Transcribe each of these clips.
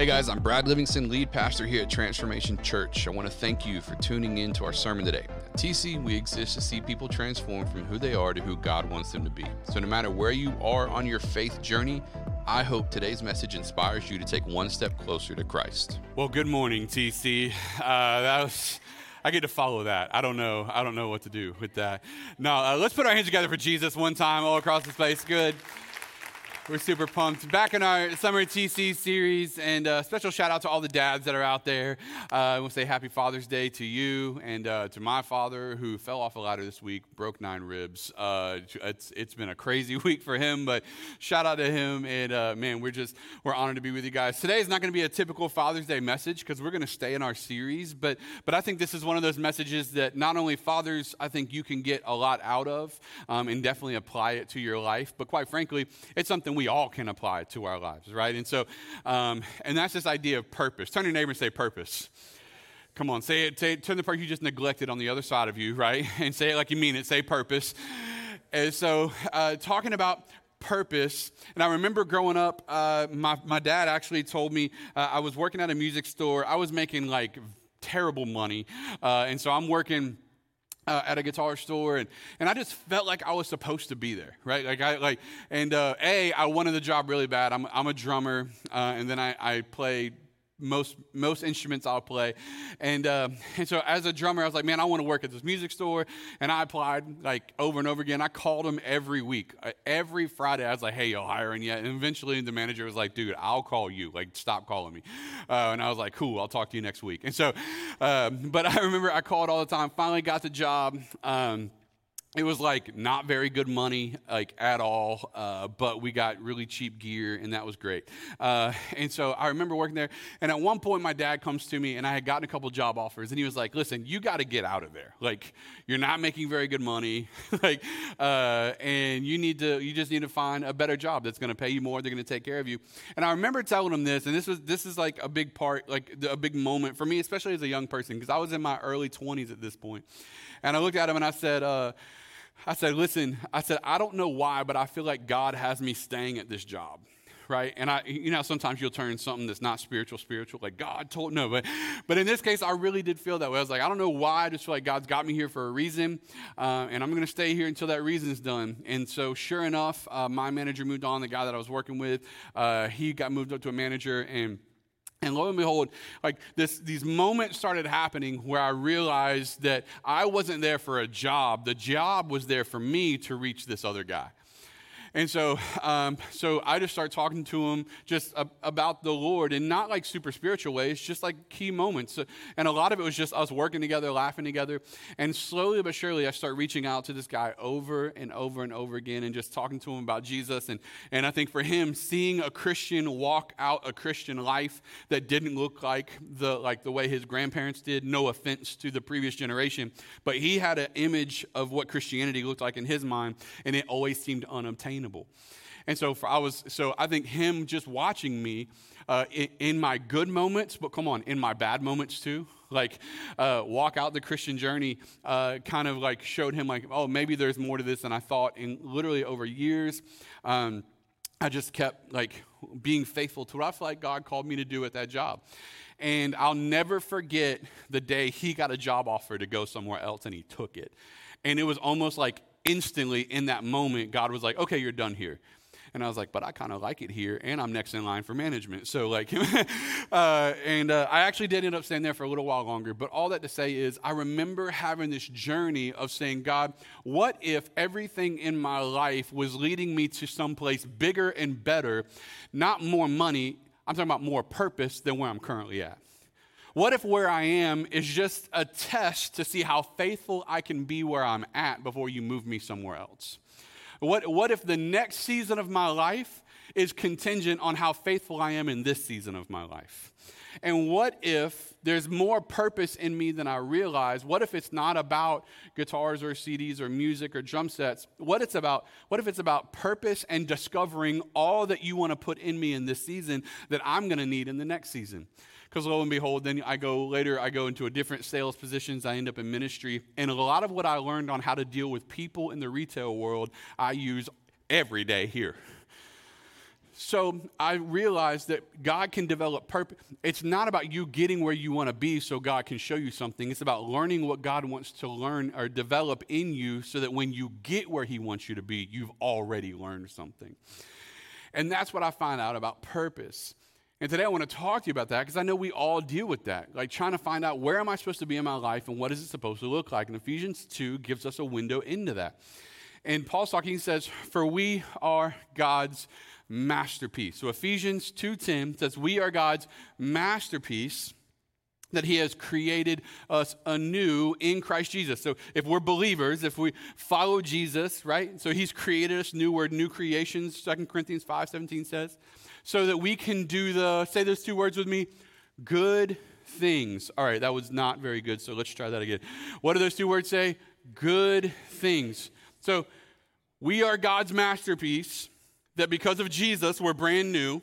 Hey guys, I'm Brad Livingston, lead pastor here at Transformation Church. I want to thank you for tuning in to our sermon today. At TC, we exist to see people transform from who they are to who God wants them to be. So no matter where you are on your faith journey, I hope today's message inspires you to take one step closer to Christ. Well, good morning, TC. Uh, that was. I get to follow that. I don't know. I don't know what to do with that. Now, uh, let's put our hands together for Jesus one time all across the space. Good. We're super pumped. Back in our Summer TC series, and a uh, special shout out to all the dads that are out there. Uh, to say Happy Father's Day to you and uh, to my father who fell off a ladder this week, broke nine ribs. Uh, it's, it's been a crazy week for him, but shout out to him. And uh, man, we're just, we're honored to be with you guys. Today is not going to be a typical Father's Day message because we're going to stay in our series, but, but I think this is one of those messages that not only fathers, I think you can get a lot out of um, and definitely apply it to your life, but quite frankly, it's something we all can apply it to our lives, right? And so, um, and that's this idea of purpose. Turn your neighbor and say purpose. Come on, say it. Say, turn the part you just neglected on the other side of you, right? And say it like you mean it. Say purpose. And so, uh, talking about purpose. And I remember growing up, uh, my, my dad actually told me uh, I was working at a music store. I was making like terrible money. Uh, and so I'm working uh, at a guitar store, and, and I just felt like I was supposed to be there, right? Like I like, and uh, a I wanted the job really bad. I'm I'm a drummer, uh, and then I I play most most instruments I'll play, and uh, and so as a drummer, I was like, man, I want to work at this music store, and I applied like over and over again. I called them every week, uh, every Friday. I was like, hey, y'all hiring yet? And eventually, the manager was like, dude, I'll call you. Like, stop calling me. Uh, and I was like, cool, I'll talk to you next week. And so, um, but I remember I called all the time. Finally, got the job. Um, it was like not very good money like at all uh, but we got really cheap gear and that was great. Uh, and so i remember working there and at one point my dad comes to me and i had gotten a couple job offers and he was like listen you got to get out of there. Like you're not making very good money like uh, and you need to you just need to find a better job that's going to pay you more they're going to take care of you. And i remember telling him this and this was this is like a big part like a big moment for me especially as a young person because i was in my early 20s at this point and i looked at him and i said uh, I said, listen, I said, I don't know why, but I feel like God has me staying at this job. Right. And I, you know, sometimes you'll turn something that's not spiritual, spiritual, like God told, no, but, but in this case, I really did feel that way. I was like, I don't know why. I just feel like God's got me here for a reason. Uh, and I'm going to stay here until that reason is done. And so, sure enough, uh, my manager moved on. The guy that I was working with, uh, he got moved up to a manager and, and lo and behold, like this, these moments started happening where I realized that I wasn't there for a job. The job was there for me to reach this other guy. And so, um, so I just start talking to him just about the Lord, and not like super spiritual ways, just like key moments. And a lot of it was just us working together, laughing together. And slowly but surely, I start reaching out to this guy over and over and over again, and just talking to him about Jesus. And and I think for him, seeing a Christian walk out a Christian life that didn't look like the like the way his grandparents did. No offense to the previous generation, but he had an image of what Christianity looked like in his mind, and it always seemed unobtainable sustainable. And so for, I was so I think him just watching me uh, in, in, my good moments, but come on, in my bad moments too. Like uh, walk out the Christian journey, uh, kind of like showed him like, oh, maybe there's more to this than I thought. And literally over years, um, I just kept like being faithful to what I feel like God called me to do at that job. And I'll never forget the day he got a job offer to go somewhere else and he took it. And it was almost like instantly in that moment, God was like, okay, you're done here. And I was like, but I kind of like it here, and I'm next in line for management. So, like, uh, and uh, I actually did end up staying there for a little while longer. But all that to say is, I remember having this journey of saying, God, what if everything in my life was leading me to someplace bigger and better, not more money? I'm talking about more purpose than where I'm currently at. What if where I am is just a test to see how faithful I can be where I'm at before you move me somewhere else? What, what if the next season of my life is contingent on how faithful I am in this season of my life? And what if there's more purpose in me than I realize? What if it's not about guitars or CDs or music or drum sets? What it's about what if it's about purpose and discovering all that you want to put in me in this season that I'm going to need in the next season? Because lo and behold, then I go later, I go into a different sales positions. I end up in ministry. And a lot of what I learned on how to deal with people in the retail world, I use every day here so I realized that God can develop purpose. It's not about you getting where you want to be so God can show you something. It's about learning what God wants to learn or develop in you so that when you get where He wants you to be, you've already learned something. And that's what I find out about purpose. And today I want to talk to you about that because I know we all deal with that, like trying to find out where am I supposed to be in my life and what is it supposed to look like. And Ephesians 2 gives us a window into that. And Paul's talking, he says, For we are God's masterpiece. So Ephesians 2:10 says we are God's masterpiece that he has created us anew in Christ Jesus. So if we're believers, if we follow Jesus, right? So he's created us new word new creations, 2 Corinthians 5:17 says, so that we can do the say those two words with me, good things. All right, that was not very good, so let's try that again. What do those two words say? Good things. So we are God's masterpiece that because of Jesus, we're brand new.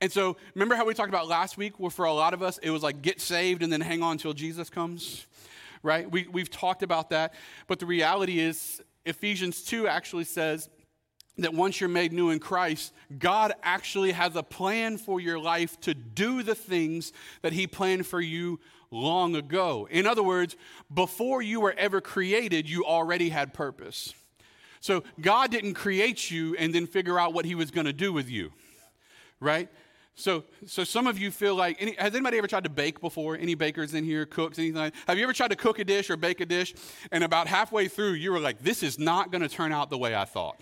And so, remember how we talked about last week, where for a lot of us, it was like get saved and then hang on until Jesus comes, right? We, we've talked about that. But the reality is, Ephesians 2 actually says that once you're made new in Christ, God actually has a plan for your life to do the things that He planned for you long ago. In other words, before you were ever created, you already had purpose. So God didn't create you and then figure out what he was going to do with you, right? So, so some of you feel like, any, has anybody ever tried to bake before? Any bakers in here, cooks, anything like Have you ever tried to cook a dish or bake a dish? And about halfway through, you were like, this is not going to turn out the way I thought.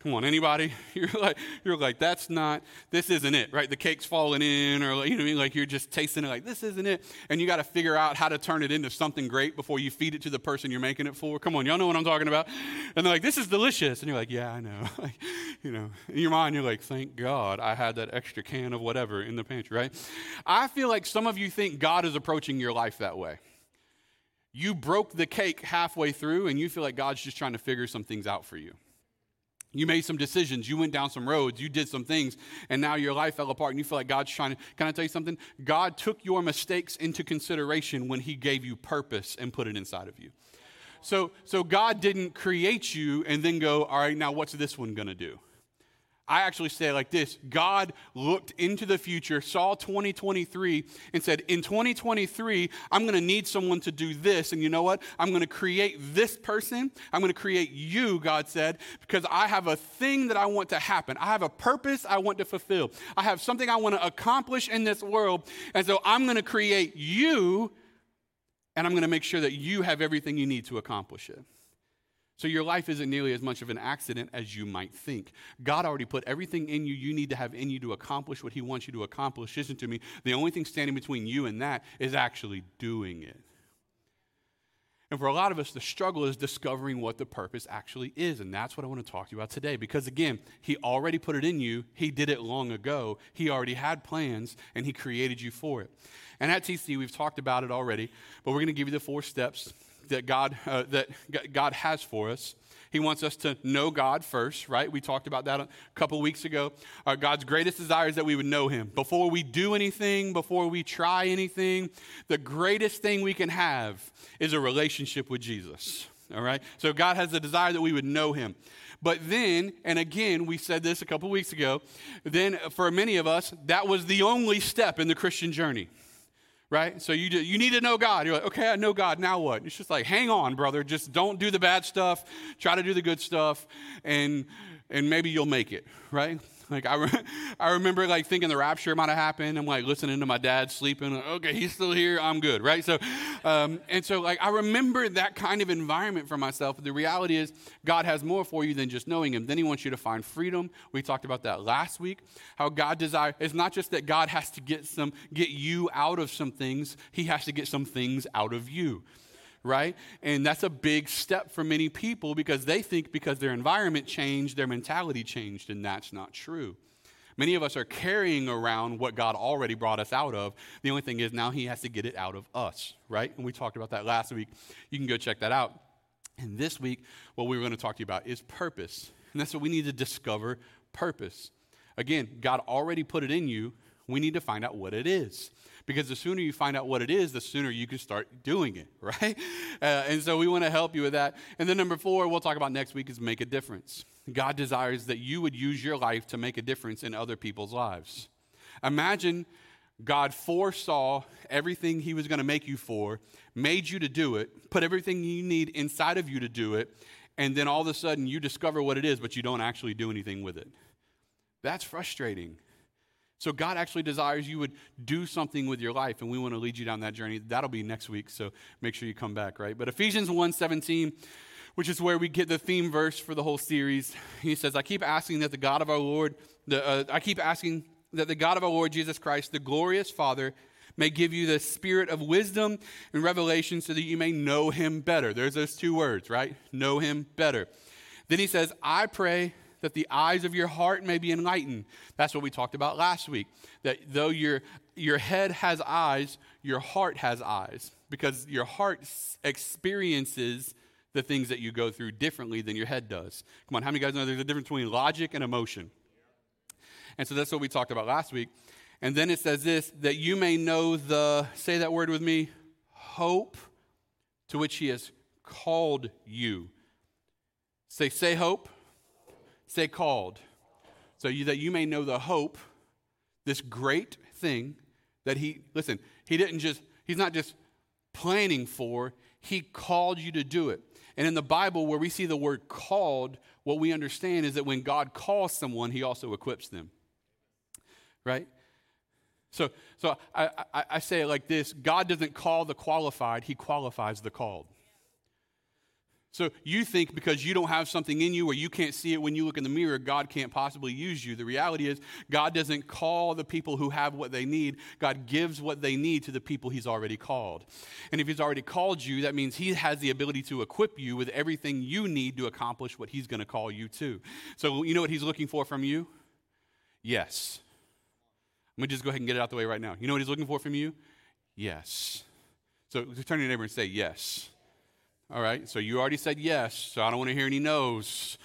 Come on, anybody? You're like, you're like, that's not, this isn't it, right? The cake's falling in, or you know what I mean? Like you're just tasting it like, this isn't it. And you got to figure out how to turn it into something great before you feed it to the person you're making it for. Come on, y'all know what I'm talking about. And they're like, this is delicious. And you're like, yeah, I know. like, you know, in your mind, you're like, thank God I had that extra can of whatever in the pantry, right? I feel like some of you think God is approaching your life that way. You broke the cake halfway through, and you feel like God's just trying to figure some things out for you. You made some decisions. You went down some roads. You did some things. And now your life fell apart and you feel like God's trying to. Can I tell you something? God took your mistakes into consideration when He gave you purpose and put it inside of you. So, so God didn't create you and then go, all right, now what's this one going to do? I actually say like this God looked into the future, saw 2023, and said, In 2023, I'm going to need someone to do this. And you know what? I'm going to create this person. I'm going to create you, God said, because I have a thing that I want to happen. I have a purpose I want to fulfill. I have something I want to accomplish in this world. And so I'm going to create you, and I'm going to make sure that you have everything you need to accomplish it. So your life isn't nearly as much of an accident as you might think. God already put everything in you you need to have in you to accomplish what He wants you to accomplish. Listen to me. The only thing standing between you and that is actually doing it. And for a lot of us, the struggle is discovering what the purpose actually is. And that's what I want to talk to you about today. Because again, He already put it in you, He did it long ago, He already had plans, and He created you for it. And at TC, we've talked about it already, but we're going to give you the four steps that God, uh, that God has for us. He wants us to know God first, right? We talked about that a couple weeks ago. Uh, God's greatest desire is that we would know Him. Before we do anything, before we try anything, the greatest thing we can have is a relationship with Jesus, all right? So God has the desire that we would know Him. But then, and again, we said this a couple weeks ago, then for many of us, that was the only step in the Christian journey right? So you, you need to know God. You're like, okay, I know God. Now what? It's just like, hang on, brother. Just don't do the bad stuff. Try to do the good stuff, and and maybe you'll make it, right? Like I, re- I remember like thinking the rapture might have happened. I'm like listening to my dad sleeping. Okay, he's still here. I'm good, right? So, um, and so like I remember that kind of environment for myself. But the reality is, God has more for you than just knowing Him. Then He wants you to find freedom. We talked about that last week. How God desires. It's not just that God has to get some get you out of some things. He has to get some things out of you right? And that's a big step for many people because they think because their environment changed, their mentality changed, and that's not true. Many of us are carrying around what God already brought us out of. The only thing is now He has to get it out of us, right? And we talked about that last week. You can go check that out. And this week, what we are going to talk to you about is purpose. And that's what we need to discover purpose. Again, God already put it in you. We need to find out what it is because the sooner you find out what it is, the sooner you can start doing it, right? Uh, and so we want to help you with that. And then number four, we'll talk about next week is make a difference. God desires that you would use your life to make a difference in other people's lives. Imagine God foresaw everything He was going to make you for, made you to do it, put everything you need inside of you to do it, and then all of a sudden you discover what it is, but you don't actually do anything with it. That's frustrating. So God actually desires you would do something with your life, and we want to lead you down that journey. That'll be next week, so make sure you come back, right? But Ephesians 1:17, which is where we get the theme verse for the whole series. He says, I keep asking that the God of our Lord, the, uh, I keep asking that the God of our Lord Jesus Christ, the glorious Father, may give you the spirit of wisdom and revelation so that you may know him better. There's those two words, right? Know him better. Then he says, I pray that the eyes of your heart may be enlightened. That's what we talked about last week. That though your, your head has eyes, your heart has eyes, because your heart experiences the things that you go through differently than your head does. Come on, how many guys know there's a difference between logic and emotion? And so that's what we talked about last week. And then it says this that you may know the, say that word with me, hope to which he has called you. Say, say hope. Say called. So you, that you may know the hope, this great thing that he, listen, he didn't just, he's not just planning for, he called you to do it. And in the Bible, where we see the word called, what we understand is that when God calls someone, he also equips them. Right? So, so I, I, I say it like this God doesn't call the qualified, he qualifies the called. So you think because you don't have something in you or you can't see it when you look in the mirror, God can't possibly use you. The reality is, God doesn't call the people who have what they need. God gives what they need to the people He's already called. And if He's already called you, that means He has the ability to equip you with everything you need to accomplish what He's going to call you to. So you know what He's looking for from you? Yes. Let me just go ahead and get it out the way right now. You know what He's looking for from you? Yes. So turn to your neighbor and say, Yes. All right, so you already said yes, so I don't want to hear any no's.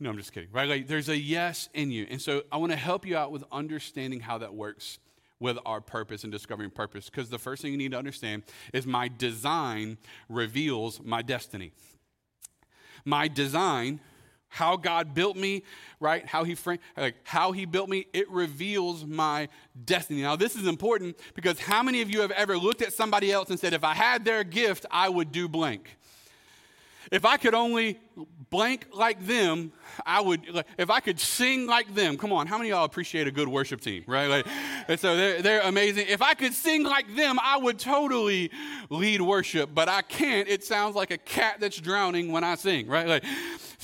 No, I'm just kidding, right? Like there's a yes in you. And so I want to help you out with understanding how that works with our purpose and discovering purpose. Because the first thing you need to understand is my design reveals my destiny. My design, how God built me, right? How he framed, like how he built me, it reveals my destiny. Now, this is important because how many of you have ever looked at somebody else and said, if I had their gift, I would do blank? If I could only blank like them, I would, if I could sing like them, come on, how many of y'all appreciate a good worship team, right? Like, and so they're, they're amazing. If I could sing like them, I would totally lead worship, but I can't. It sounds like a cat that's drowning when I sing, right? Like,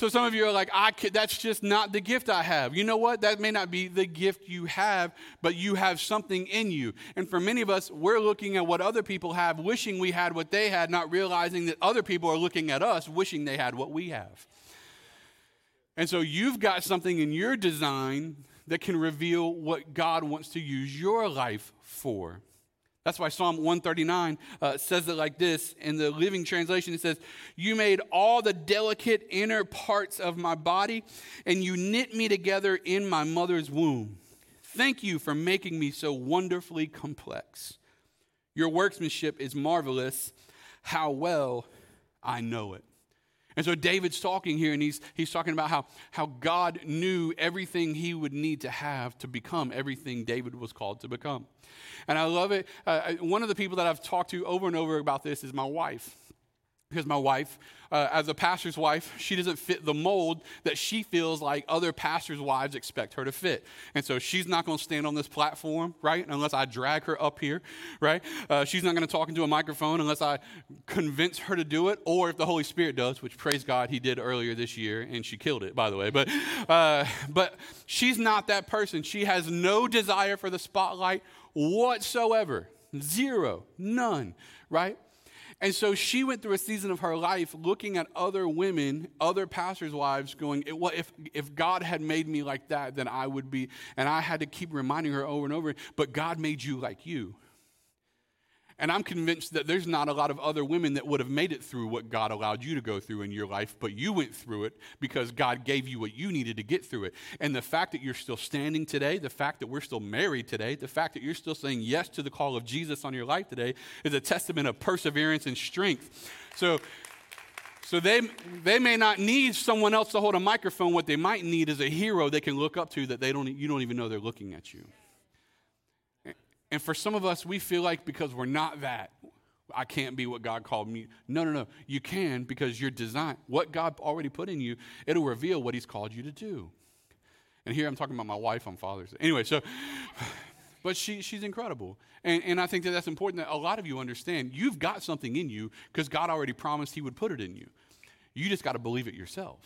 so some of you are like, I could, that's just not the gift I have. You know what? That may not be the gift you have, but you have something in you. And for many of us, we're looking at what other people have, wishing we had what they had, not realizing that other people are looking at us, wishing they had what we have. And so you've got something in your design that can reveal what God wants to use your life for. That's why Psalm 139 uh, says it like this. In the Living Translation, it says, You made all the delicate inner parts of my body, and you knit me together in my mother's womb. Thank you for making me so wonderfully complex. Your workmanship is marvelous. How well I know it. And so David's talking here, and he's, he's talking about how, how God knew everything he would need to have to become everything David was called to become. And I love it. Uh, one of the people that I've talked to over and over about this is my wife because my wife, uh, as a pastor's wife, she doesn't fit the mold that she feels like other pastors' wives expect her to fit. And so she's not going to stand on this platform, right? Unless I drag her up here, right? Uh, she's not going to talk into a microphone unless I convince her to do it, or if the Holy Spirit does, which praise God, He did earlier this year, and she killed it, by the way. But, uh, but she's not that person. She has no desire for the spotlight whatsoever. Zero, none, right? And so she went through a season of her life looking at other women, other pastors' wives, going, well, if, if God had made me like that, then I would be. And I had to keep reminding her over and over, but God made you like you. And I'm convinced that there's not a lot of other women that would have made it through what God allowed you to go through in your life, but you went through it because God gave you what you needed to get through it. And the fact that you're still standing today, the fact that we're still married today, the fact that you're still saying yes to the call of Jesus on your life today is a testament of perseverance and strength. So, So they, they may not need someone else to hold a microphone. What they might need is a hero they can look up to that they don't, you don't even know they're looking at you. And for some of us, we feel like because we're not that, I can't be what God called me. No, no, no. You can because you're designed. What God already put in you, it'll reveal what He's called you to do. And here I'm talking about my wife on Father's Day. Anyway, so, but she, she's incredible. And, and I think that that's important that a lot of you understand. You've got something in you because God already promised He would put it in you. You just got to believe it yourself.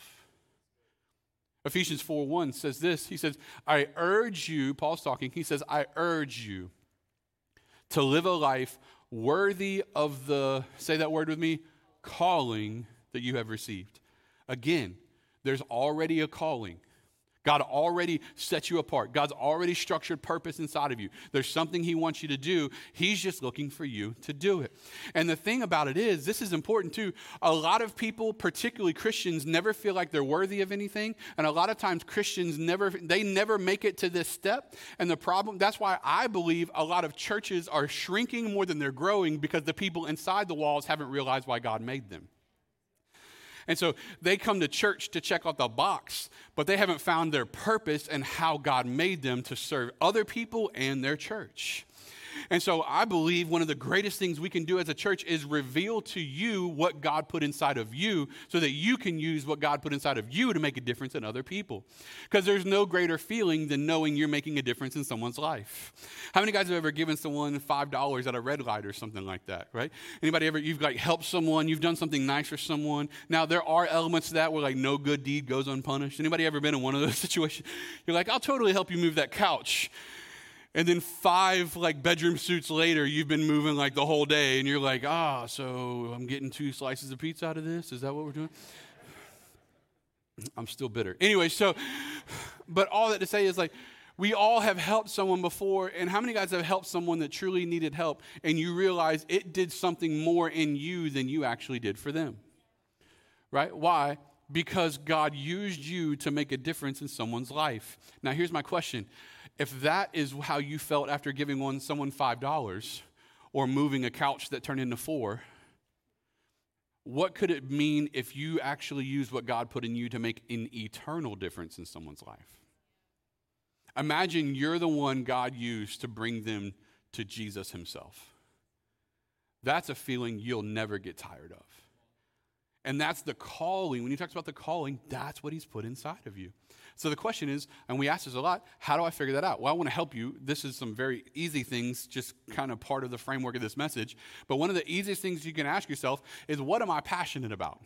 Ephesians 4 1 says this He says, I urge you, Paul's talking, he says, I urge you to live a life worthy of the, say that word with me, calling that you have received. Again, there's already a calling. God already set you apart. God's already structured purpose inside of you. There's something He wants you to do. He's just looking for you to do it. And the thing about it is, this is important too. A lot of people, particularly Christians, never feel like they're worthy of anything. And a lot of times Christians never, they never make it to this step. And the problem, that's why I believe a lot of churches are shrinking more than they're growing because the people inside the walls haven't realized why God made them. And so they come to church to check out the box, but they haven't found their purpose and how God made them to serve other people and their church. And so I believe one of the greatest things we can do as a church is reveal to you what God put inside of you so that you can use what God put inside of you to make a difference in other people. Because there's no greater feeling than knowing you're making a difference in someone's life. How many guys have ever given someone $5 at a red light or something like that, right? Anybody ever, you've like helped someone, you've done something nice for someone. Now there are elements to that where like no good deed goes unpunished. Anybody ever been in one of those situations? You're like, I'll totally help you move that couch and then five like bedroom suits later you've been moving like the whole day and you're like ah so i'm getting two slices of pizza out of this? Is that what we're doing? I'm still bitter. Anyway so but all that to say is like we all have helped someone before and how many guys have helped someone that truly needed help and you realize it did something more in you than you actually did for them? Right? Why? Because god used you to make a difference in someone's life. Now here's my question if that is how you felt after giving one someone $5 or moving a couch that turned into four, what could it mean if you actually use what God put in you to make an eternal difference in someone's life? Imagine you're the one God used to bring them to Jesus Himself. That's a feeling you'll never get tired of. And that's the calling. When he talks about the calling, that's what He's put inside of you. So the question is, and we ask this a lot, how do I figure that out? Well, I want to help you. This is some very easy things, just kind of part of the framework of this message. But one of the easiest things you can ask yourself is, what am I passionate about?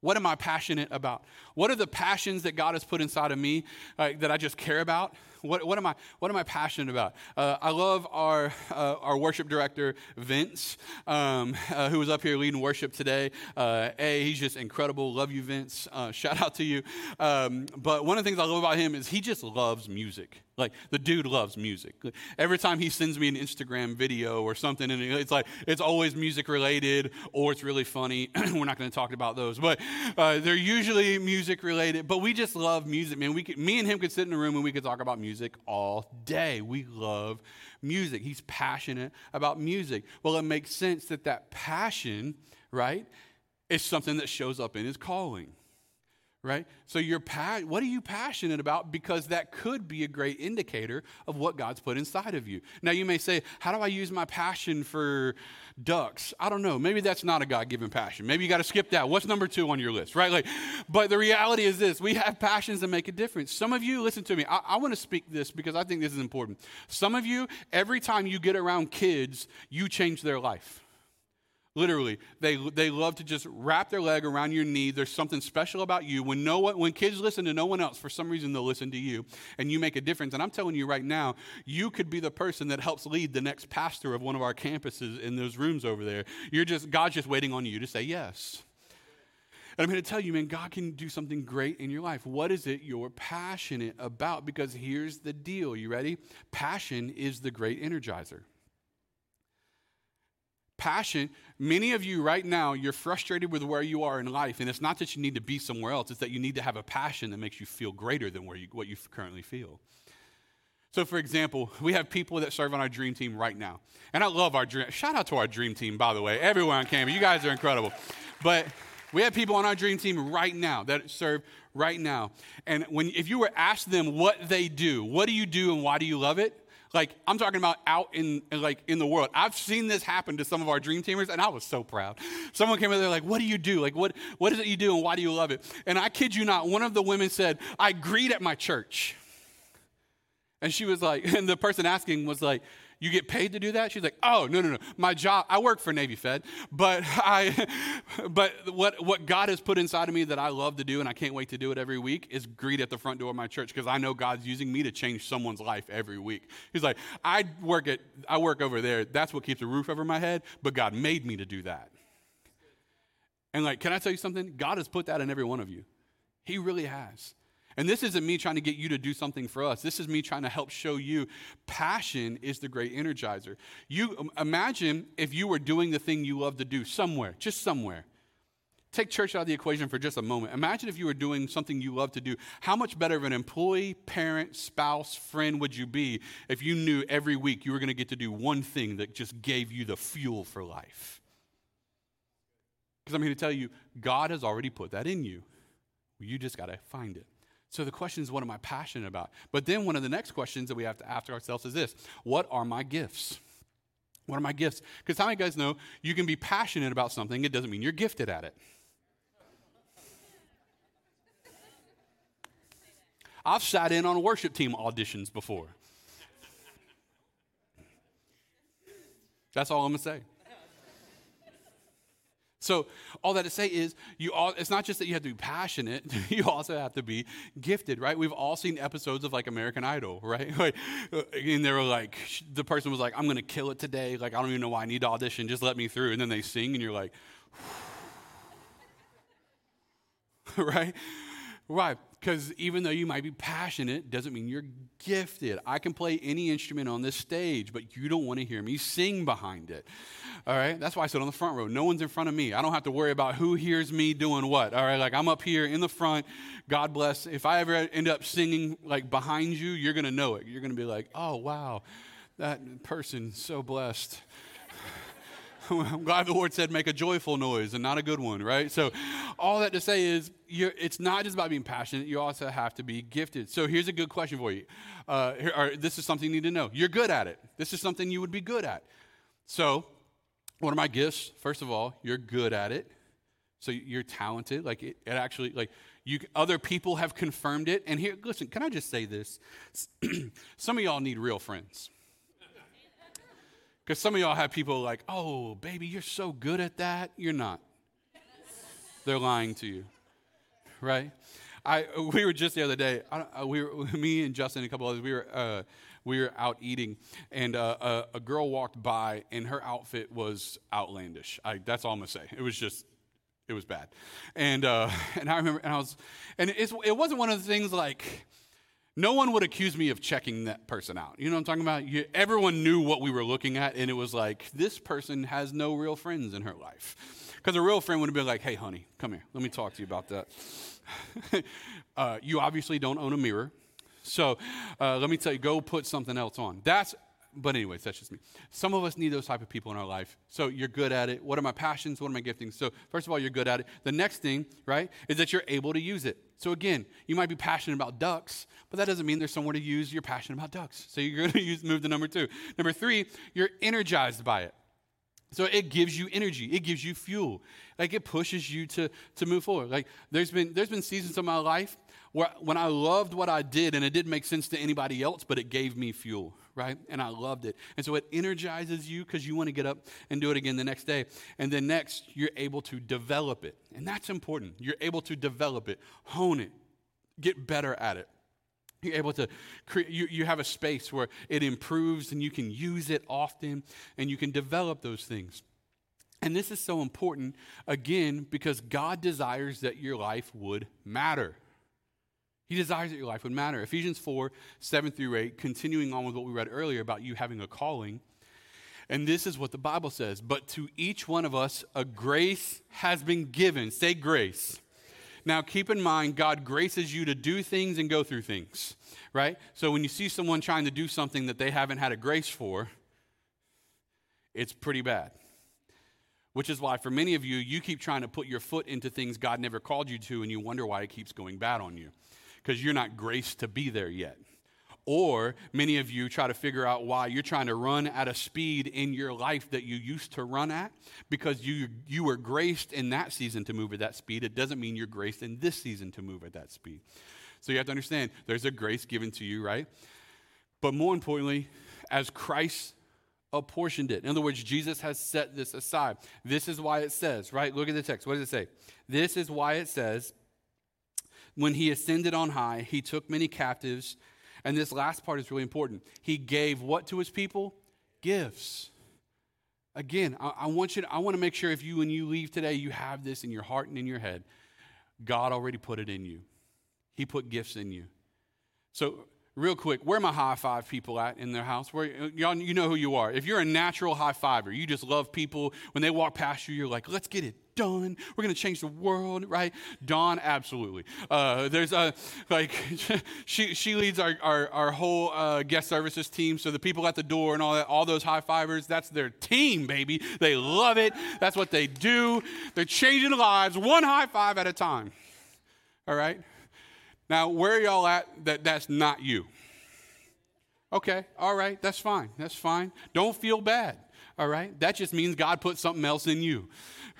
What am I passionate about? What are the passions that God has put inside of me uh, that I just care about? What, what, am, I, what am I passionate about? Uh, I love our, uh, our worship director, Vince, um, uh, who was up here leading worship today. Uh, a, he's just incredible. Love you, Vince. Uh, shout out to you. Um, but one of the things I love about him is he just loves music. Like the dude loves music. Every time he sends me an Instagram video or something, and it's like it's always music related or it's really funny. We're not going to talk about those, but uh, they're usually music related. But we just love music, man. We could, me and him could sit in a room and we could talk about music all day. We love music. He's passionate about music. Well, it makes sense that that passion, right, is something that shows up in his calling right? So you're what are you passionate about? Because that could be a great indicator of what God's put inside of you. Now you may say, how do I use my passion for ducks? I don't know. Maybe that's not a God-given passion. Maybe you got to skip that. What's number two on your list, right? Like, but the reality is this: we have passions that make a difference. Some of you, listen to me. I, I want to speak this because I think this is important. Some of you, every time you get around kids, you change their life. Literally, they, they love to just wrap their leg around your knee. There's something special about you. When, no one, when kids listen to no one else, for some reason they'll listen to you, and you make a difference. And I'm telling you right now, you could be the person that helps lead the next pastor of one of our campuses in those rooms over there. You're just, God's just waiting on you to say yes. And I'm here to tell you, man, God can do something great in your life. What is it you're passionate about? Because here's the deal. You ready? Passion is the great energizer. Passion, many of you right now, you're frustrated with where you are in life, and it's not that you need to be somewhere else, it's that you need to have a passion that makes you feel greater than where you, what you currently feel. So, for example, we have people that serve on our dream team right now. And I love our dream. Shout out to our dream team, by the way. Everyone on campus. You guys are incredible. But We have people on our dream team right now that serve right now. And when if you were asked them what they do, what do you do and why do you love it? Like I'm talking about out in like in the world. I've seen this happen to some of our dream teamers, and I was so proud. Someone came in there like, "What do you do? Like what what is it you do, and why do you love it?" And I kid you not, one of the women said, "I greet at my church." And she was like, and the person asking was like, you get paid to do that? She's like, oh, no, no, no. My job, I work for Navy Fed, but I, but what, what God has put inside of me that I love to do and I can't wait to do it every week is greet at the front door of my church because I know God's using me to change someone's life every week. He's like, I work at, I work over there. That's what keeps a roof over my head, but God made me to do that. And like, can I tell you something? God has put that in every one of you. He really has. And this isn't me trying to get you to do something for us. This is me trying to help show you passion is the great energizer. You imagine if you were doing the thing you love to do somewhere, just somewhere. Take church out of the equation for just a moment. Imagine if you were doing something you love to do. How much better of an employee, parent, spouse, friend would you be if you knew every week you were going to get to do one thing that just gave you the fuel for life? Because I'm here to tell you, God has already put that in you. You just got to find it. So the question is, what am I passionate about? But then one of the next questions that we have to ask ourselves is this What are my gifts? What are my gifts? Because how many guys know you can be passionate about something, it doesn't mean you're gifted at it. I've sat in on worship team auditions before. That's all I'm going to say. So all that to say is, you all, it's not just that you have to be passionate; you also have to be gifted, right? We've all seen episodes of like American Idol, right? Like, uh, and they were like, the person was like, "I'm to kill it today. Like, I don't even know why I need to audition. Just let me through." And then they sing, and you're like, right? Right. Because even though you might be passionate, doesn't mean you're gifted. I can play any instrument on this stage, but you don't want to hear me sing behind it. All right? That's why I sit on the front row. No one's in front of me. I don't have to worry about who hears me doing what. All right? Like I'm up here in the front. God bless. If I ever end up singing like behind you, you're going to know it. You're going to be like, oh, wow, that person so blessed. I'm glad the Lord said make a joyful noise and not a good one, right? So, all that to say is, it's not just about being passionate. You also have to be gifted. So, here's a good question for you. Uh, here, this is something you need to know. You're good at it. This is something you would be good at. So, what are my gifts? First of all, you're good at it. So you're talented. Like it, it actually, like you, other people have confirmed it. And here, listen, can I just say this? Some of y'all need real friends. Because some of y'all have people like, oh, baby, you're so good at that. You're not. They're lying to you, right? I we were just the other day. I, we were me and Justin and a couple others. We were uh, we were out eating, and uh, a, a, girl walked by, and her outfit was outlandish. I, that's all I'm gonna say. It was just it was bad, and uh, and I remember, and I was, and it wasn't one of the things like no one would accuse me of checking that person out. You know what I'm talking about? You, everyone knew what we were looking at, and it was like, this person has no real friends in her life. Because a real friend would have been like, hey, honey, come here. Let me talk to you about that. uh, you obviously don't own a mirror. So uh, let me tell you, go put something else on. That's but anyways, that's just me. Some of us need those type of people in our life. So you're good at it. What are my passions? What are my giftings? So first of all, you're good at it. The next thing, right, is that you're able to use it. So again, you might be passionate about ducks, but that doesn't mean there's somewhere to use your passion about ducks. So you're going to use move to number two. Number three, you're energized by it. So it gives you energy. It gives you fuel. Like it pushes you to, to move forward. Like there's been there's been seasons of my life where when I loved what I did and it didn't make sense to anybody else, but it gave me fuel, right? And I loved it. And so it energizes you because you want to get up and do it again the next day. And then next, you're able to develop it. And that's important. You're able to develop it, hone it, get better at it. You're able to create, you, you have a space where it improves and you can use it often and you can develop those things. And this is so important, again, because God desires that your life would matter. He desires that your life would matter. Ephesians 4 7 through 8, continuing on with what we read earlier about you having a calling. And this is what the Bible says. But to each one of us, a grace has been given. Say grace. Now, keep in mind, God graces you to do things and go through things, right? So when you see someone trying to do something that they haven't had a grace for, it's pretty bad. Which is why, for many of you, you keep trying to put your foot into things God never called you to, and you wonder why it keeps going bad on you. Because you're not graced to be there yet. Or many of you try to figure out why you're trying to run at a speed in your life that you used to run at because you, you were graced in that season to move at that speed. It doesn't mean you're graced in this season to move at that speed. So you have to understand there's a grace given to you, right? But more importantly, as Christ apportioned it. In other words, Jesus has set this aside. This is why it says, right? Look at the text. What does it say? This is why it says, when he ascended on high, he took many captives and this last part is really important. He gave what to his people? Gifts. Again, I, I want you to, I want to make sure if you when you leave today, you have this in your heart and in your head. God already put it in you. He put gifts in you. So real quick, where my high five people at in their house? Where y'all you know who you are. If you're a natural high fiver, you just love people. When they walk past you, you're like, let's get it done. We're going to change the world, right? Dawn, absolutely. Uh, there's a, like, she, she leads our, our, our whole uh, guest services team. So the people at the door and all that, all those high fivers, that's their team, baby. They love it. That's what they do. They're changing lives one high five at a time. All right? Now, where y'all at that that's not you? Okay, all right, that's fine. That's fine. Don't feel bad. All right? That just means God put something else in you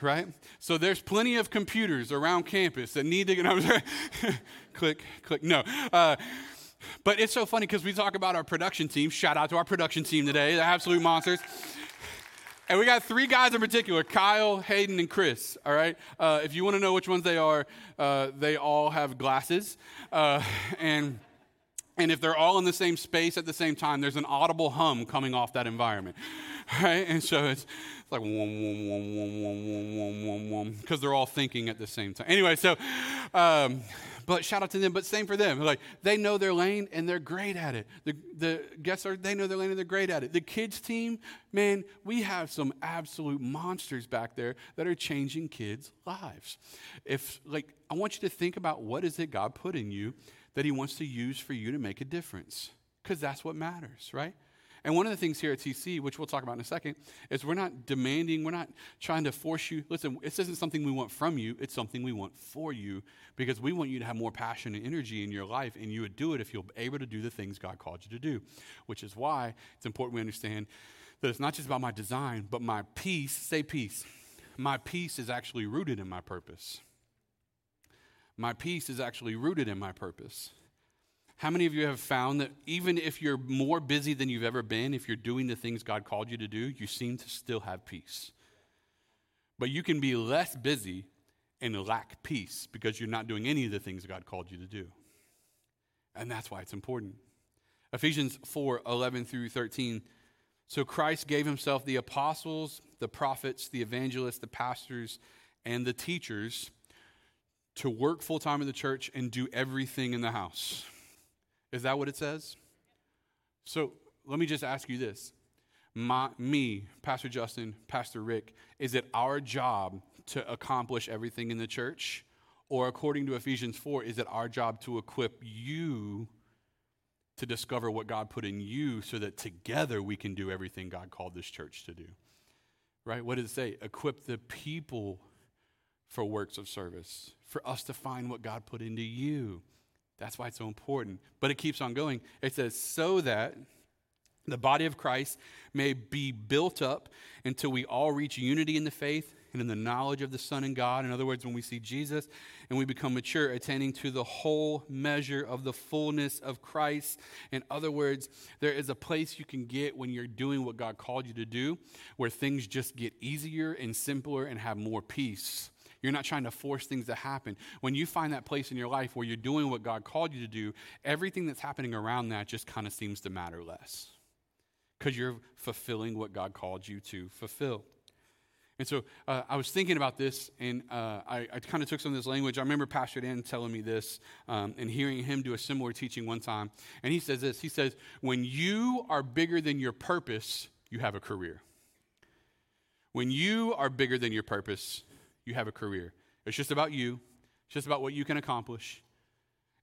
right? So there's plenty of computers around campus that need to get. No, click, click. No. Uh, but it's so funny because we talk about our production team. Shout out to our production team today, the absolute monsters. And we got three guys in particular Kyle, Hayden, and Chris. All right. Uh, if you want to know which ones they are, uh, they all have glasses. Uh, and. And if they're all in the same space at the same time, there's an audible hum coming off that environment. Right? And so it's, it's like, because they're all thinking at the same time. Anyway, so, um, but shout out to them, but same for them. Like, they know their lane and they're great at it. The, the guests are, they know their lane and they're great at it. The kids team, man, we have some absolute monsters back there that are changing kids' lives. If, like, I want you to think about what is it God put in you that He wants to use for you to make a difference. Because that's what matters, right? And one of the things here at TC, which we'll talk about in a second, is we're not demanding, we're not trying to force you. Listen, this isn't something we want from you, it's something we want for you because we want you to have more passion and energy in your life, and you would do it if you're able to do the things God called you to do, which is why it's important we understand that it's not just about my design, but my peace. Say peace. My peace is actually rooted in my purpose. My peace is actually rooted in my purpose. How many of you have found that even if you're more busy than you've ever been, if you're doing the things God called you to do, you seem to still have peace? But you can be less busy and lack peace because you're not doing any of the things God called you to do. And that's why it's important. Ephesians 4 11 through 13. So Christ gave himself the apostles, the prophets, the evangelists, the pastors, and the teachers to work full time in the church and do everything in the house. Is that what it says? So let me just ask you this. My, me, Pastor Justin, Pastor Rick, is it our job to accomplish everything in the church? Or according to Ephesians 4, is it our job to equip you to discover what God put in you so that together we can do everything God called this church to do? Right? What does it say? Equip the people for works of service, for us to find what God put into you. That's why it's so important. But it keeps on going. It says, so that the body of Christ may be built up until we all reach unity in the faith and in the knowledge of the Son and God. In other words, when we see Jesus and we become mature, attaining to the whole measure of the fullness of Christ. In other words, there is a place you can get when you're doing what God called you to do where things just get easier and simpler and have more peace. You're not trying to force things to happen. When you find that place in your life where you're doing what God called you to do, everything that's happening around that just kind of seems to matter less because you're fulfilling what God called you to fulfill. And so uh, I was thinking about this, and uh, I, I kind of took some of this language. I remember Pastor Dan telling me this um, and hearing him do a similar teaching one time. And he says this He says, When you are bigger than your purpose, you have a career. When you are bigger than your purpose, you have a career. It's just about you, it's just about what you can accomplish.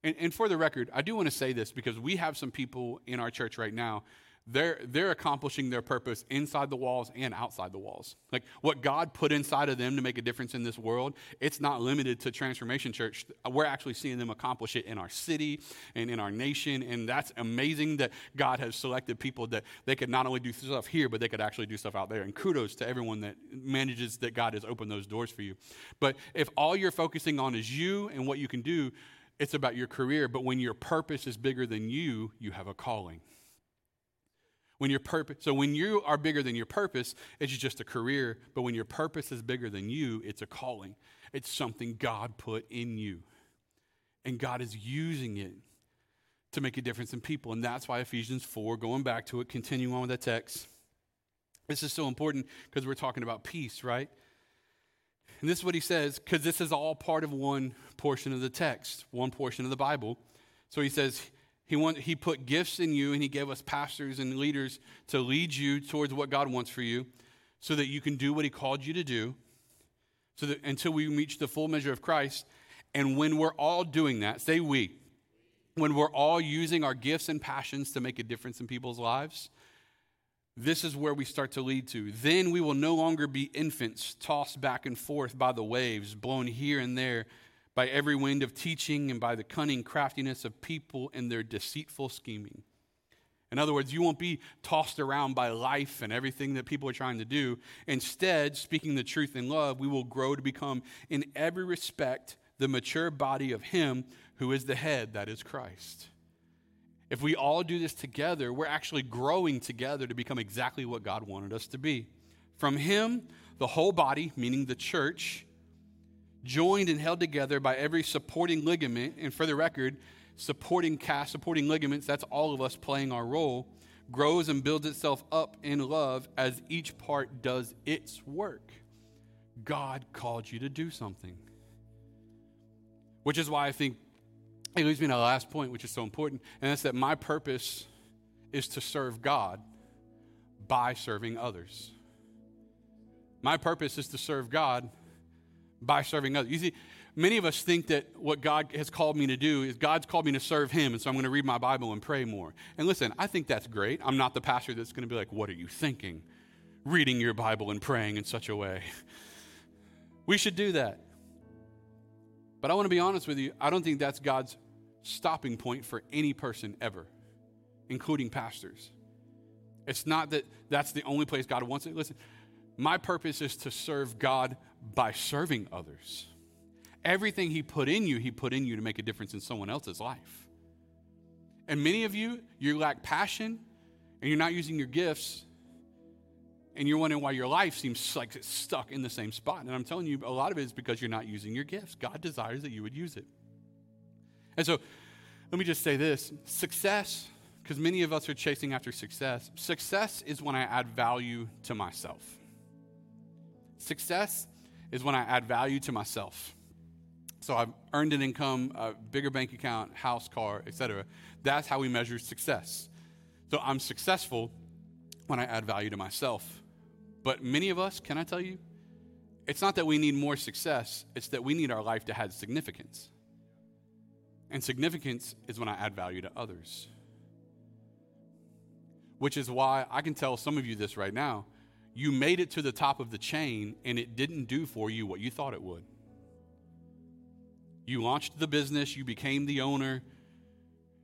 And, and for the record, I do want to say this because we have some people in our church right now they're, they're accomplishing their purpose inside the walls and outside the walls. Like what God put inside of them to make a difference in this world, it's not limited to Transformation Church. We're actually seeing them accomplish it in our city and in our nation. And that's amazing that God has selected people that they could not only do stuff here, but they could actually do stuff out there. And kudos to everyone that manages that God has opened those doors for you. But if all you're focusing on is you and what you can do, it's about your career. But when your purpose is bigger than you, you have a calling. When your purpose, so when you are bigger than your purpose, it's just a career. But when your purpose is bigger than you, it's a calling. It's something God put in you. And God is using it to make a difference in people. And that's why Ephesians 4, going back to it, continue on with that text. This is so important because we're talking about peace, right? And this is what he says, because this is all part of one portion of the text, one portion of the Bible. So he says, he, want, he put gifts in you and he gave us pastors and leaders to lead you towards what God wants for you so that you can do what he called you to do so that until we reach the full measure of Christ. And when we're all doing that, say we, when we're all using our gifts and passions to make a difference in people's lives, this is where we start to lead to. Then we will no longer be infants tossed back and forth by the waves, blown here and there by every wind of teaching and by the cunning craftiness of people and their deceitful scheming. In other words, you won't be tossed around by life and everything that people are trying to do. Instead, speaking the truth in love, we will grow to become, in every respect, the mature body of Him who is the head, that is Christ. If we all do this together, we're actually growing together to become exactly what God wanted us to be. From Him, the whole body, meaning the church, joined and held together by every supporting ligament. And for the record, supporting cast, supporting ligaments, that's all of us playing our role, grows and builds itself up in love as each part does its work. God called you to do something. Which is why I think it leads me to the last point, which is so important, and that's that my purpose is to serve God by serving others. My purpose is to serve God by serving others. You see, many of us think that what God has called me to do is God's called me to serve Him, and so I'm going to read my Bible and pray more. And listen, I think that's great. I'm not the pastor that's going to be like, What are you thinking? Reading your Bible and praying in such a way. We should do that. But I want to be honest with you, I don't think that's God's stopping point for any person ever, including pastors. It's not that that's the only place God wants it. Listen, my purpose is to serve God by serving others. Everything He put in you, He put in you to make a difference in someone else's life. And many of you, you lack passion and you're not using your gifts, and you're wondering why your life seems like it's stuck in the same spot. And I'm telling you, a lot of it is because you're not using your gifts. God desires that you would use it. And so, let me just say this success, because many of us are chasing after success, success is when I add value to myself. Success is when I add value to myself. So I've earned an income, a bigger bank account, house, car, etc. That's how we measure success. So I'm successful when I add value to myself. But many of us, can I tell you, it's not that we need more success, it's that we need our life to have significance. And significance is when I add value to others. Which is why I can tell some of you this right now you made it to the top of the chain and it didn't do for you what you thought it would. You launched the business, you became the owner,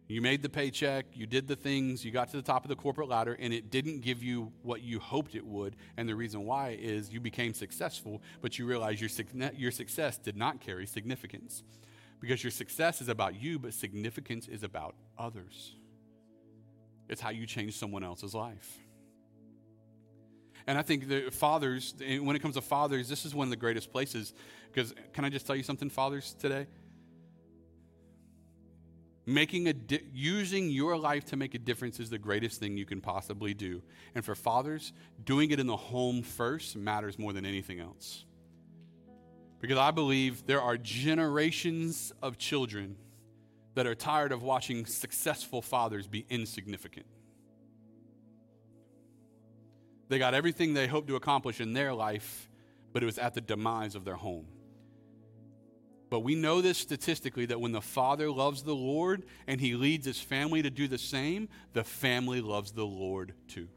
you made the paycheck, you did the things, you got to the top of the corporate ladder, and it didn't give you what you hoped it would. And the reason why is you became successful, but you realized your, your success did not carry significance. Because your success is about you, but significance is about others. It's how you change someone else's life. And I think the fathers, when it comes to fathers, this is one of the greatest places. Because can I just tell you something, fathers, today? Making a di- using your life to make a difference is the greatest thing you can possibly do. And for fathers, doing it in the home first matters more than anything else. Because I believe there are generations of children that are tired of watching successful fathers be insignificant. They got everything they hoped to accomplish in their life, but it was at the demise of their home. But we know this statistically that when the father loves the Lord and he leads his family to do the same, the family loves the Lord too.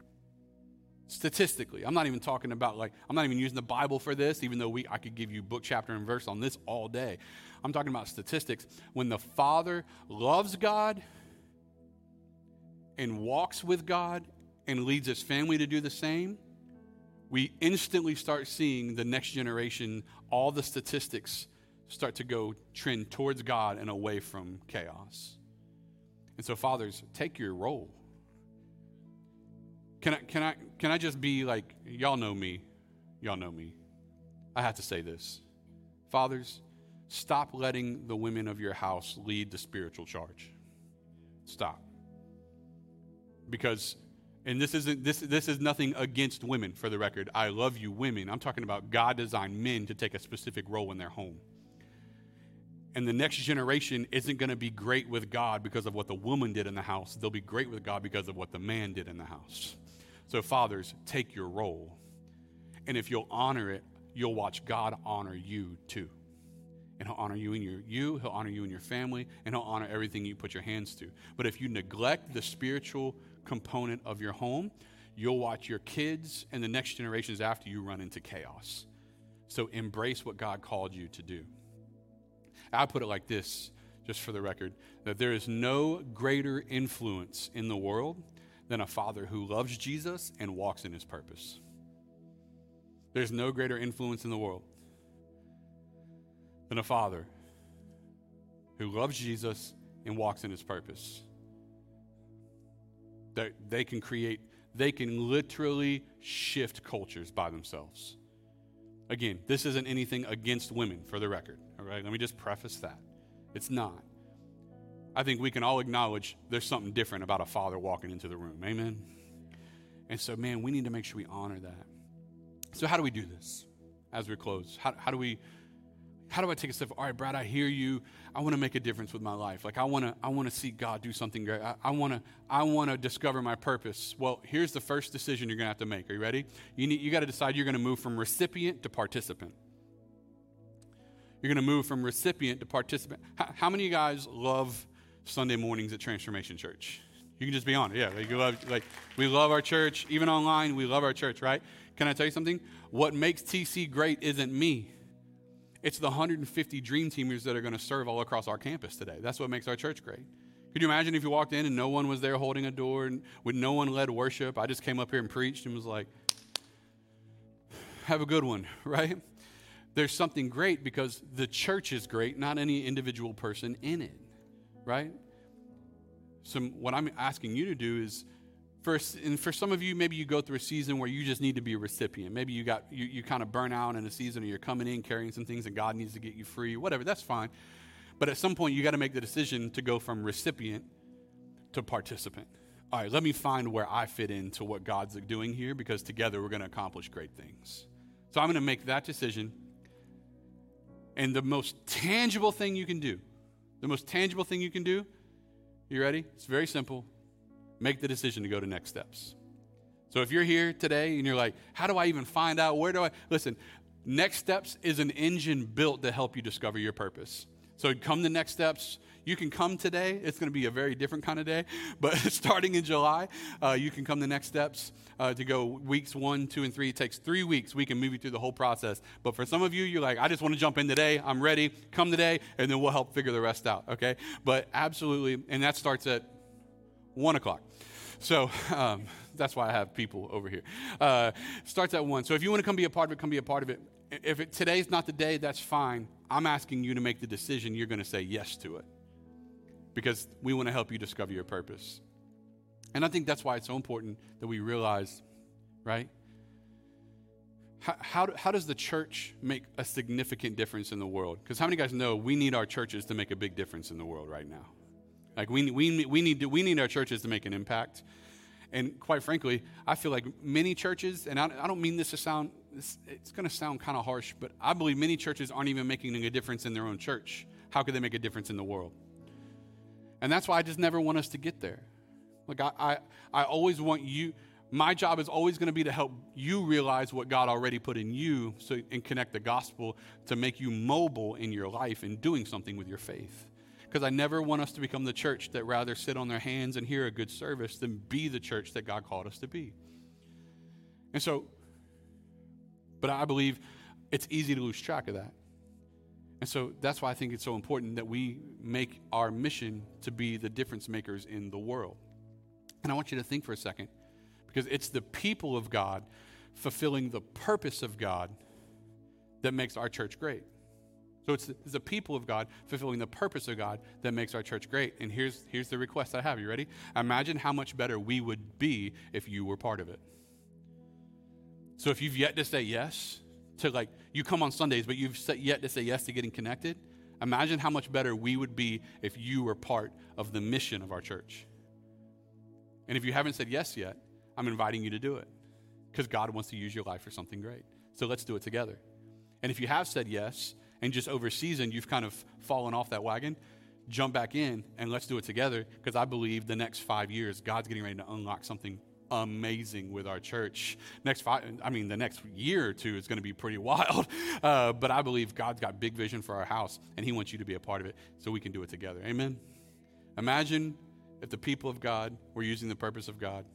Statistically, I'm not even talking about like I'm not even using the Bible for this, even though we I could give you book, chapter, and verse on this all day. I'm talking about statistics. When the father loves God and walks with God and leads his family to do the same, we instantly start seeing the next generation, all the statistics start to go trend towards God and away from chaos. And so, fathers, take your role. Can I, can I, can I just be like, y'all know me. Y'all know me. I have to say this. Fathers, stop letting the women of your house lead the spiritual charge. Stop. Because and this isn't this this is nothing against women for the record. I love you women. I'm talking about God designed men to take a specific role in their home. And the next generation isn't going to be great with God because of what the woman did in the house. They'll be great with God because of what the man did in the house. So fathers, take your role. And if you'll honor it, you'll watch God honor you too. And he'll honor you and your you, he'll honor you and your family, and he'll honor everything you put your hands to. But if you neglect the spiritual component of your home, you'll watch your kids and the next generations after you run into chaos. So embrace what God called you to do. I put it like this, just for the record, that there is no greater influence in the world than a father who loves Jesus and walks in his purpose. There's no greater influence in the world than a father who loves Jesus and walks in his purpose that they can create, they can literally shift cultures by themselves. Again, this isn't anything against women, for the record. All right, let me just preface that. It's not. I think we can all acknowledge there's something different about a father walking into the room. Amen? And so, man, we need to make sure we honor that. So, how do we do this as we close? How, how do we how do I take a step? All right, Brad, I hear you. I want to make a difference with my life. Like I want to, I want to see God do something great. I, want to, I want to discover my purpose. Well, here's the first decision you're going to have to make. Are you ready? You need, you got to decide you're going to move from recipient to participant. You're going to move from recipient to participant. How, how, many of you guys love Sunday mornings at Transformation Church? You can just be honest. Yeah, like, love, like we love our church. Even online, we love our church, right? Can I tell you something? What makes TC great isn't me. It's the 150 dream teamers that are going to serve all across our campus today. That's what makes our church great. Could you imagine if you walked in and no one was there holding a door and with no one led worship? I just came up here and preached and was like, have a good one, right? There's something great because the church is great, not any individual person in it, right? So, what I'm asking you to do is for, and for some of you, maybe you go through a season where you just need to be a recipient. Maybe you got you, you kind of burn out in a season, or you're coming in carrying some things, and God needs to get you free. Whatever, that's fine. But at some point, you got to make the decision to go from recipient to participant. All right, let me find where I fit into what God's uh, doing here, because together we're going to accomplish great things. So I'm going to make that decision. And the most tangible thing you can do, the most tangible thing you can do, you ready? It's very simple make the decision to go to next steps. So if you're here today and you're like, how do I even find out? Where do I? Listen, next steps is an engine built to help you discover your purpose. So come to next steps. You can come today. It's going to be a very different kind of day. But starting in July, uh, you can come to next steps uh, to go weeks one, two, and three. It takes three weeks. We can move you through the whole process. But for some of you, you're like, I just want to jump in today. I'm ready. Come today, and then we'll help figure the rest out. Okay? But absolutely, and that starts at one o'clock. So um, that's why I have people over here. Uh, starts at one. So if you want to come be a part of it, come be a part of it. If it, today's not the day, that's fine. I'm asking you to make the decision. You're going to say yes to it because we want to help you discover your purpose. And I think that's why it's so important that we realize, right? How, how, how, does the church make a significant difference in the world? Because how many guys know we need our churches to make a big difference in the world right now? Like we, we, we, need to, we need our churches to make an impact. And quite frankly, I feel like many churches, and I, I don't mean this to sound, it's, it's going to sound kind of harsh, but I believe many churches aren't even making a difference in their own church. How could they make a difference in the world? And that's why I just never want us to get there. Like I, I, I always want you, My job is always going to be to help you realize what God already put in you so, and connect the gospel to make you mobile in your life and doing something with your faith. Because I never want us to become the church that rather sit on their hands and hear a good service than be the church that God called us to be. And so, but I believe it's easy to lose track of that. And so that's why I think it's so important that we make our mission to be the difference makers in the world. And I want you to think for a second because it's the people of God fulfilling the purpose of God that makes our church great. So it's the, it's the people of God fulfilling the purpose of God that makes our church great. And here's, here's the request I have. You ready? Imagine how much better we would be if you were part of it. So if you've yet to say yes to like, you come on Sundays, but you've yet to say yes to getting connected, imagine how much better we would be if you were part of the mission of our church. And if you haven't said yes yet, I'm inviting you to do it because God wants to use your life for something great. So let's do it together. And if you have said yes and just over season you've kind of fallen off that wagon, jump back in and let's do it together because I believe the next five years God's getting ready to unlock something amazing with our church. Next five, I mean, the next year or two is going to be pretty wild. Uh, but I believe God's got big vision for our house, and He wants you to be a part of it, so we can do it together. Amen. Imagine if the people of God were using the purpose of God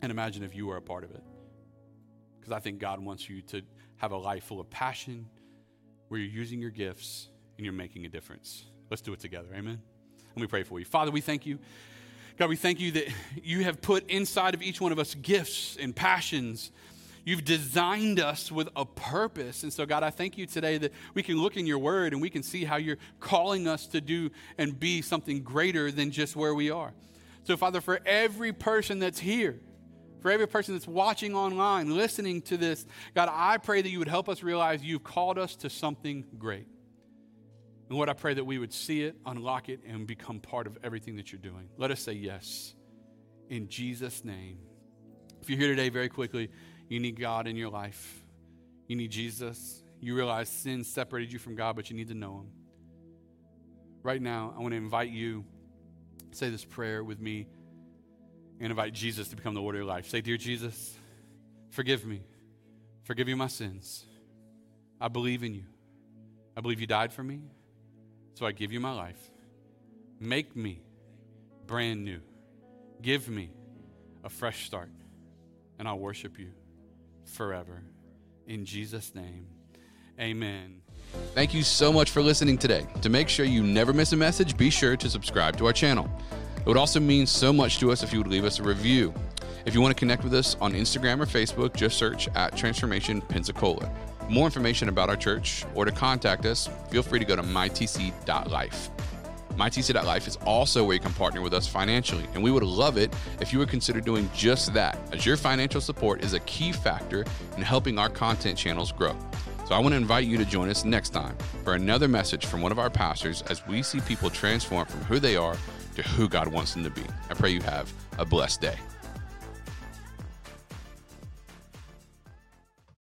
and imagine if you were a part of it. Because I think God wants you to have a life full of passion where you're using your gifts and you're making a difference. Let's do it together. Amen. Let me pray for you. Father, we thank you. God, we thank you that you have put inside of each one of us gifts and passions. You've designed us with a purpose. And so, God, I thank you today that we can look in your word and we can see how you're calling us to do and be something greater than just where we are. So, Father, for every person that's here, for every person that's watching online, listening to this, God, I pray that you would help us realize you've called us to something great. And Lord, I pray that we would see it, unlock it, and become part of everything that you're doing. Let us say yes. In Jesus' name. If you're here today, very quickly, you need God in your life. You need Jesus. You realize sin separated you from God, but you need to know Him. Right now, I want to invite you, say this prayer with me and invite Jesus to become the Lord of your life. Say, Dear Jesus, forgive me. Forgive me my sins. I believe in you. I believe you died for me. So I give you my life. Make me brand new. Give me a fresh start. And I'll worship you forever. In Jesus' name, amen. Thank you so much for listening today. To make sure you never miss a message, be sure to subscribe to our channel. It would also mean so much to us if you would leave us a review. If you want to connect with us on Instagram or Facebook, just search at Transformation Pensacola. More information about our church or to contact us, feel free to go to mytc.life. MyTC.life is also where you can partner with us financially, and we would love it if you would consider doing just that, as your financial support is a key factor in helping our content channels grow. So I want to invite you to join us next time for another message from one of our pastors as we see people transform from who they are to who God wants them to be. I pray you have a blessed day.